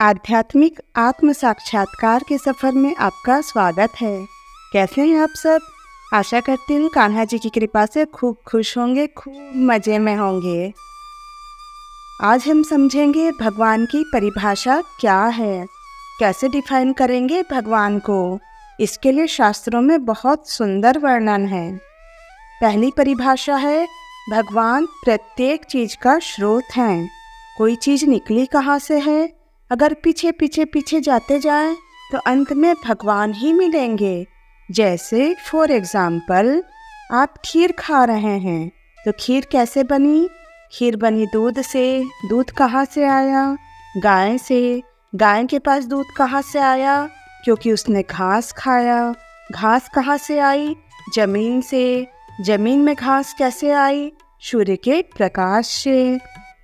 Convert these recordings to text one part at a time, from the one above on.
आध्यात्मिक आत्म साक्षात्कार के सफ़र में आपका स्वागत है। कैसे हैं आप सब? आशा करती हूँ कान्हा जी की कृपा से खूब खुश होंगे, खूब मज़े में होंगे। आज हम समझेंगे भगवान की परिभाषा क्या है। कैसे डिफाइन करेंगे भगवान को? इसके लिए शास्त्रों में बहुत सुंदर वर्णन है। पहली परिभाषा है, भगवान प्रत्येक चीज़ का स्रोत हैं। कोई चीज़ निकली कहाँ से है? अगर पीछे पीछे पीछे जाते जाएँ तो अंत में भगवान ही मिलेंगे। जैसे फॉर एग्ज़ाम्पल आप खीर खा रहे हैं तो खीर कैसे बनी? खीर बनी दूध से। दूध कहाँ से आया? गाय से। गाय के पास दूध कहाँ से आया? क्योंकि उसने घास खाया। घास कहाँ से आई? ज़मीन से। ज़मीन में घास कैसे आई? सूर्य के प्रकाश से।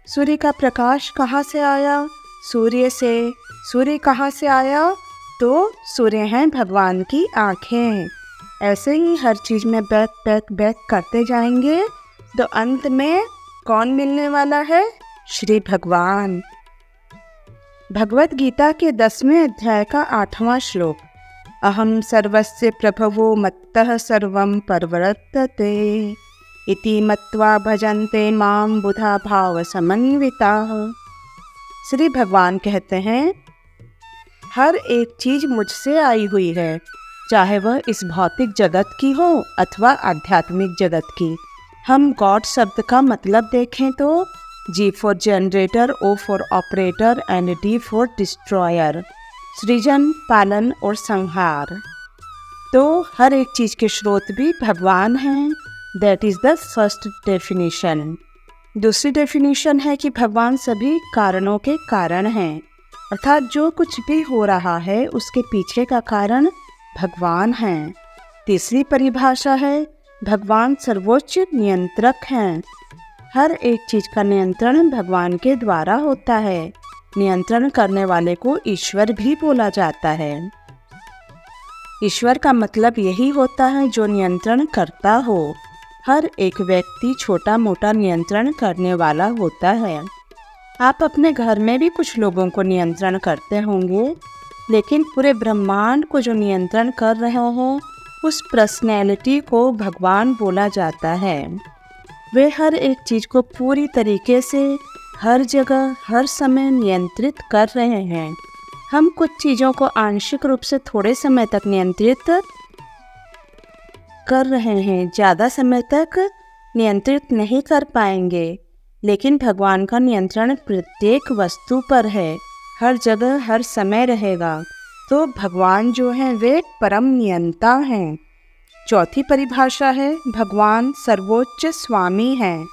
सूर्य का प्रकाश कहाँ से आया? सूर्य से, सूर्य कहाँ से आया? तो सूर्य हैं भगवान की आँखें। ऐसे ही हर चीज़ में बैक बैक बैक करते जाएँगे। तो अंत में कौन मिलने वाला है? श्री भगवान। भगवत गीता के दसवें अध्याय का आठवां श्लोक। अहम सर्वस्य प्रभवो मत्तः सर्व परवर्तते इति मत्वा भजन्ते माम बुधा भाव समन्विता श्री भगवान कहते हैं, हर एक चीज़ मुझसे आई हुई है, चाहे वह इस भौतिक जगत की हो अथवा आध्यात्मिक जगत की। हम गॉड शब्द का मतलब देखें तो G for generator O for operator and D for destroyer सृजन, पालन और संहार। तो हर एक चीज़ के स्रोत भी भगवान हैं। That is the first definition दूसरी डेफिनेशन है कि भगवान सभी कारणों के कारण हैं। अर्थात जो कुछ भी हो रहा है, उसके पीछे का कारण भगवान हैं। तीसरी परिभाषा है, भगवान सर्वोच्च नियंत्रक हैं। हर एक चीज़ का नियंत्रण भगवान के द्वारा होता है। नियंत्रण करने वाले को ईश्वर भी बोला जाता है। ईश्वर का मतलब यही होता है जो नियंत्रण करता हो। हर एक व्यक्ति छोटा मोटा नियंत्रण करने वाला होता है। आप अपने घर में भी कुछ लोगों को नियंत्रण करते होंगे, लेकिन पूरे ब्रह्मांड को जो नियंत्रण कर रहे हो, उस पर्सनैलिटी को भगवान बोला जाता है। वे हर एक चीज़ को पूरी तरीके से, हर जगह, हर समय नियंत्रित कर रहे हैं। हम कुछ चीज़ों को आंशिक रूप से थोड़े समय तक नियंत्रित कर रहे हैं, ज़्यादा समय तक नियंत्रित नहीं कर पाएँगे। लेकिन भगवान का नियंत्रण प्रत्येक वस्तु पर है, हर जगह, हर समय रहेगा। तो भगवान जो हैं, वे परम नियंता हैं। चौथी परिभाषा है, भगवान सर्वोच्च स्वामी हैं।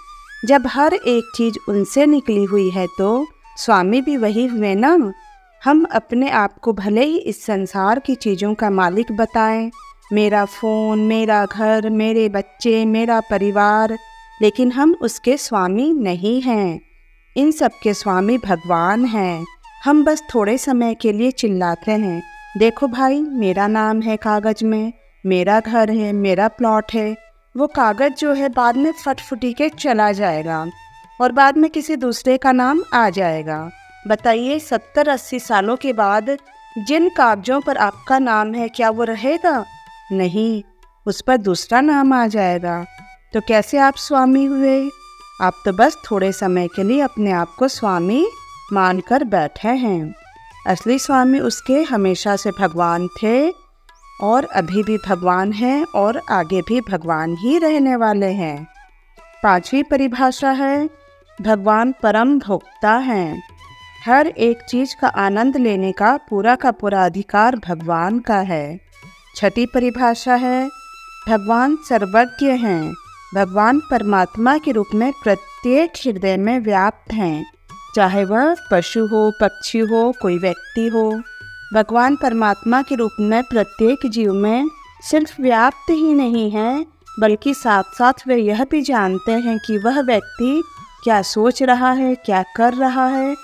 जब हर एक चीज़ उनसे निकली हुई है तो स्वामी भी वही हुए ना? हम अपने आप को भले ही इस संसार की चीज़ों का मालिक बताएँ। मेरा फ़ोन, मेरा घर, मेरे बच्चे, मेरा परिवार, लेकिन हम उसके स्वामी नहीं हैं। इन सब के स्वामी भगवान हैं। हम बस थोड़े समय के लिए चिल्लाते हैं। देखो भाई, मेरा नाम है कागज़ में, मेरा घर है, मेरा प्लॉट है। वो कागज़ जो है बाद में फटफुटी के चला जाएगा और बाद में किसी दूसरे का नाम आ जाएगा। बताइए, सत्तर अस्सी सालों के बाद जिन कागजों पर आपका नाम है, क्या वो रहेगा? नहीं, उस पर दूसरा नाम आ जाएगा। तो कैसे आप स्वामी हुए? आप तो बस थोड़े समय के लिए अपने आप को स्वामी मानकर बैठे हैं। असली स्वामी उसके हमेशा से भगवान थे और अभी भी भगवान हैं और आगे भी भगवान ही रहने वाले हैं। पांचवी परिभाषा है, भगवान परम भोक्ता हैं। हर एक चीज़ का आनंद लेने का पूरा का पूरा अधिकार भगवान का है। छठी परिभाषा है, भगवान सर्वज्ञ हैं। भगवान परमात्मा के रूप में प्रत्येक हृदय में व्याप्त हैं। चाहे वह पशु हो, पक्षी हो, कोई व्यक्ति हो, भगवान परमात्मा के रूप में प्रत्येक जीव में सिर्फ़ व्याप्त ही नहीं है, बल्कि साथ साथ वे यह भी जानते हैं कि वह व्यक्ति क्या सोच रहा है, क्या कर रहा है।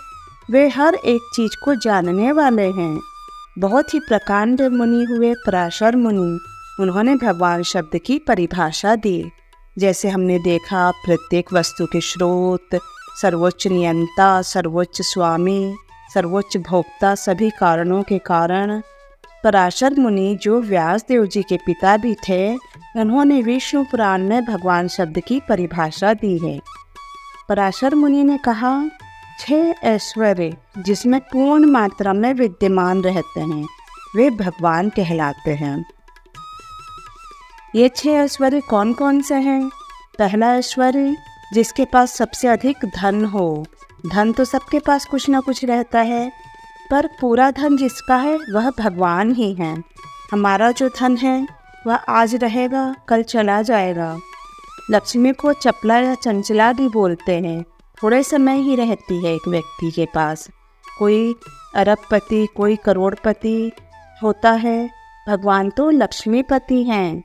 वे हर एक चीज़ को जानने वाले हैं। बहुत ही प्रकांड मुनि हुए पराशर मुनि। उन्होंने भगवान शब्द की परिभाषा दी, जैसे हमने देखा, प्रत्येक वस्तु के स्रोत, सर्वोच्च नियंता, सर्वोच्च स्वामी, सर्वोच्च भोक्ता सभी कारणों के कारण। पराशर मुनि जो व्यास देव जी के पिता भी थे, उन्होंने विष्णु पुराण में भगवान शब्द की परिभाषा दी है। पराशर मुनि ने कहा छह ऐश्वर्य, जिसमें पूर्ण मात्रा में विद्यमान रहते हैं, वे भगवान कहलाते हैं। ये छह ऐश्वर्य कौन कौन से हैं? पहला ऐश्वर्य, जिसके पास सबसे अधिक धन हो। धन तो सबके पास कुछ ना कुछ रहता है, पर पूरा धन जिसका है, वह भगवान ही है। हमारा जो धन है, वह आज रहेगा, कल चला जाएगा। लक्ष्मी को चपला या चंचला भी बोलते हैं। थोड़े समय ही रहती है एक व्यक्ति के पास। कोई अरबपति, कोई करोड़पति होता है, भगवान तो लक्ष्मीपति हैं।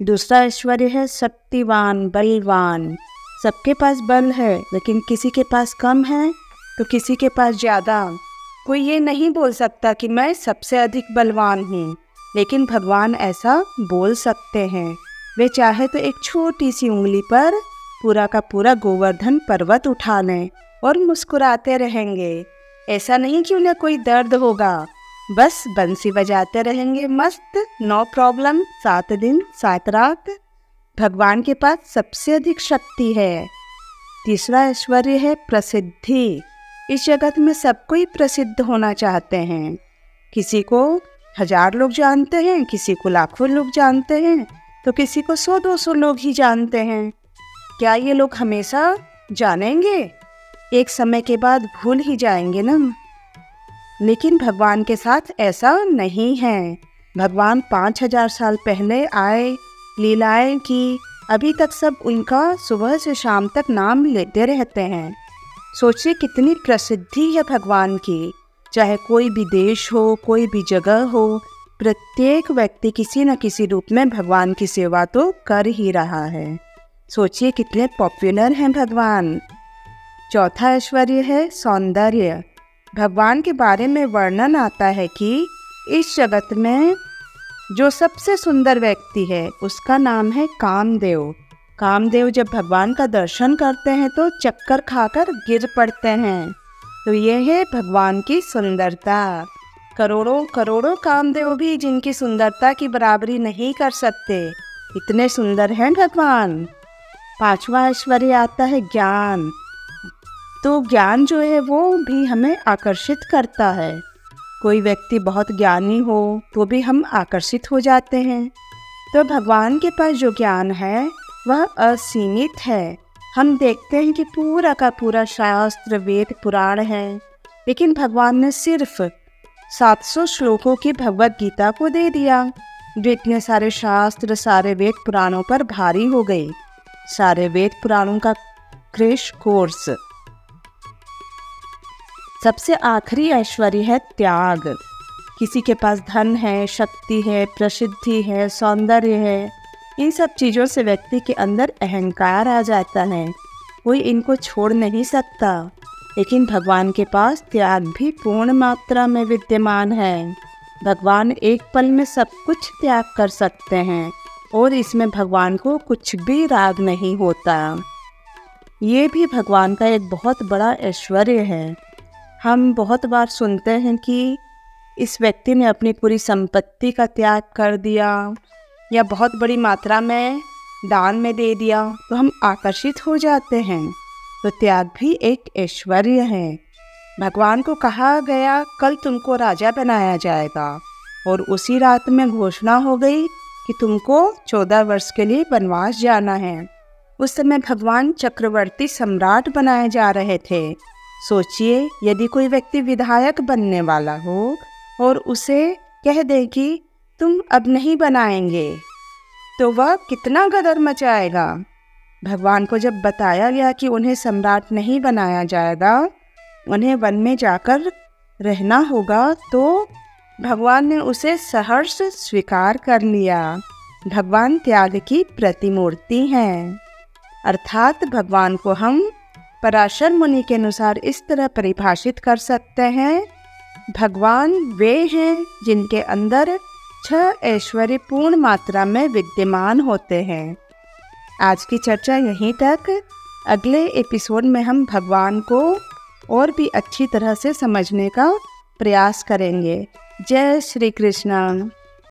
दूसरा ऐश्वर्य है शक्तिवान, बलवान। सबके पास बल है, लेकिन किसी के पास कम है तो किसी के पास ज़्यादा। कोई ये नहीं बोल सकता कि मैं सबसे अधिक बलवान हूँ, लेकिन भगवान ऐसा बोल सकते हैं। वे चाहे तो एक छोटी सी उंगली पर पूरा का पूरा गोवर्धन पर्वत उठा लें और मुस्कुराते रहेंगे। ऐसा नहीं कि उन्हें कोई दर्द होगा। बस बंसी बजाते रहेंगे मस्त। No problem. सात दिन, सात रात। भगवान के पास सबसे अधिक शक्ति है। तीसरा ऐश्वर्य है प्रसिद्धि। इस जगत में सब कोई प्रसिद्ध होना चाहते हैं। किसी को हज़ार लोग जानते हैं, किसी को लाखों लोग जानते हैं तो किसी को सौ दो सौ लोग ही जानते हैं। क्या ये लोग हमेशा जानेंगे? एक समय के बाद भूल ही जाएँगे ना। लेकिन भगवान के साथ ऐसा नहीं है। भगवान पाँच हज़ार साल पहले आए, लीलाएँ की, अभी तक सब उनका सुबह से शाम तक नाम लेते रहते हैं। सोचिए कितनी प्रसिद्धि है भगवान की। चाहे कोई भी देश हो, कोई भी जगह हो, प्रत्येक व्यक्ति किसी न किसी रूप में भगवान की सेवा तो कर ही रहा है। सोचिए कितने पॉपुलर हैं भगवान। चौथा ऐश्वर्य है सौंदर्य। भगवान के बारे में वर्णन आता है कि इस जगत में जो सबसे सुंदर व्यक्ति है, उसका नाम है कामदेव। कामदेव जब भगवान का दर्शन करते हैं तो चक्कर खाकर गिर पड़ते हैं। तो ये है भगवान की सुंदरता। करोड़ों करोड़ों कामदेव भी जिनकी सुंदरता की बराबरी नहीं कर सकते, इतने सुंदर हैं भगवान। पांचवा ऐश्वर्य आता है ज्ञान। तो ज्ञान जो है वो भी हमें आकर्षित करता है। कोई व्यक्ति बहुत ज्ञानी हो तो भी हम आकर्षित हो जाते हैं। तो भगवान के पास जो ज्ञान है, वह असीमित है। हम देखते हैं कि पूरा का पूरा शास्त्र, वेद, पुराण है। लेकिन भगवान ने सिर्फ़ 700 श्लोकों की भगवत गीता को दे दिया। जो इतने सारे शास्त्र, सारे वेद, पुराणों पर भारी हो गए। सारे वेद पुराणों का क्रेश कोर्स। सबसे आखिरी ऐश्वर्य है त्याग। किसी के पास धन है, शक्ति है, प्रसिद्धि है, सौंदर्य है, इन सब चीज़ों से व्यक्ति के अंदर अहंकार आ जाता है। कोई इनको छोड़ नहीं सकता। लेकिन भगवान के पास त्याग भी पूर्ण मात्रा में विद्यमान है। भगवान एक पल में सब कुछ त्याग कर सकते हैं। और इसमें भगवान को कुछ भी राग नहीं होता। ये भी भगवान का एक बहुत बड़ा ऐश्वर्य है। हम बहुत बार सुनते हैं कि इस व्यक्ति ने अपनी पूरी संपत्ति का त्याग कर दिया या बहुत बड़ी मात्रा में दान में दे दिया तो हम आकर्षित हो जाते हैं। तो त्याग भी एक ऐश्वर्य है। भगवान को कहा गया, कल तुमको राजा बनाया जाएगा। और उसी रात में घोषणा हो गई कि तुमको चौदह वर्ष के लिए वनवास जाना है। उस समय भगवान चक्रवर्ती सम्राट बनाए जा रहे थे। सोचिए, यदि कोई व्यक्ति विधायक बनने वाला हो और उसे कह दे कि तुम अब नहीं बनाएँगे तो वह कितना गदर मचाएगा। भगवान को जब बताया गया कि उन्हें सम्राट नहीं बनाया जाएगा, उन्हें वन में जाकर रहना होगा तो भगवान ने उसे सहर्ष स्वीकार कर लिया। भगवान त्याग की प्रतिमूर्ति हैं। अर्थात भगवान को हम पराशर मुनि के अनुसार इस तरह परिभाषित कर सकते हैं। भगवान वे हैं जिनके अंदर छह ऐश्वर्य पूर्ण मात्रा में विद्यमान होते हैं। आज की चर्चा यहीं तक। अगले एपिसोड में हम भगवान को और भी अच्छी तरह से समझने का प्रयास करेंगे। जय श्री कृष्ण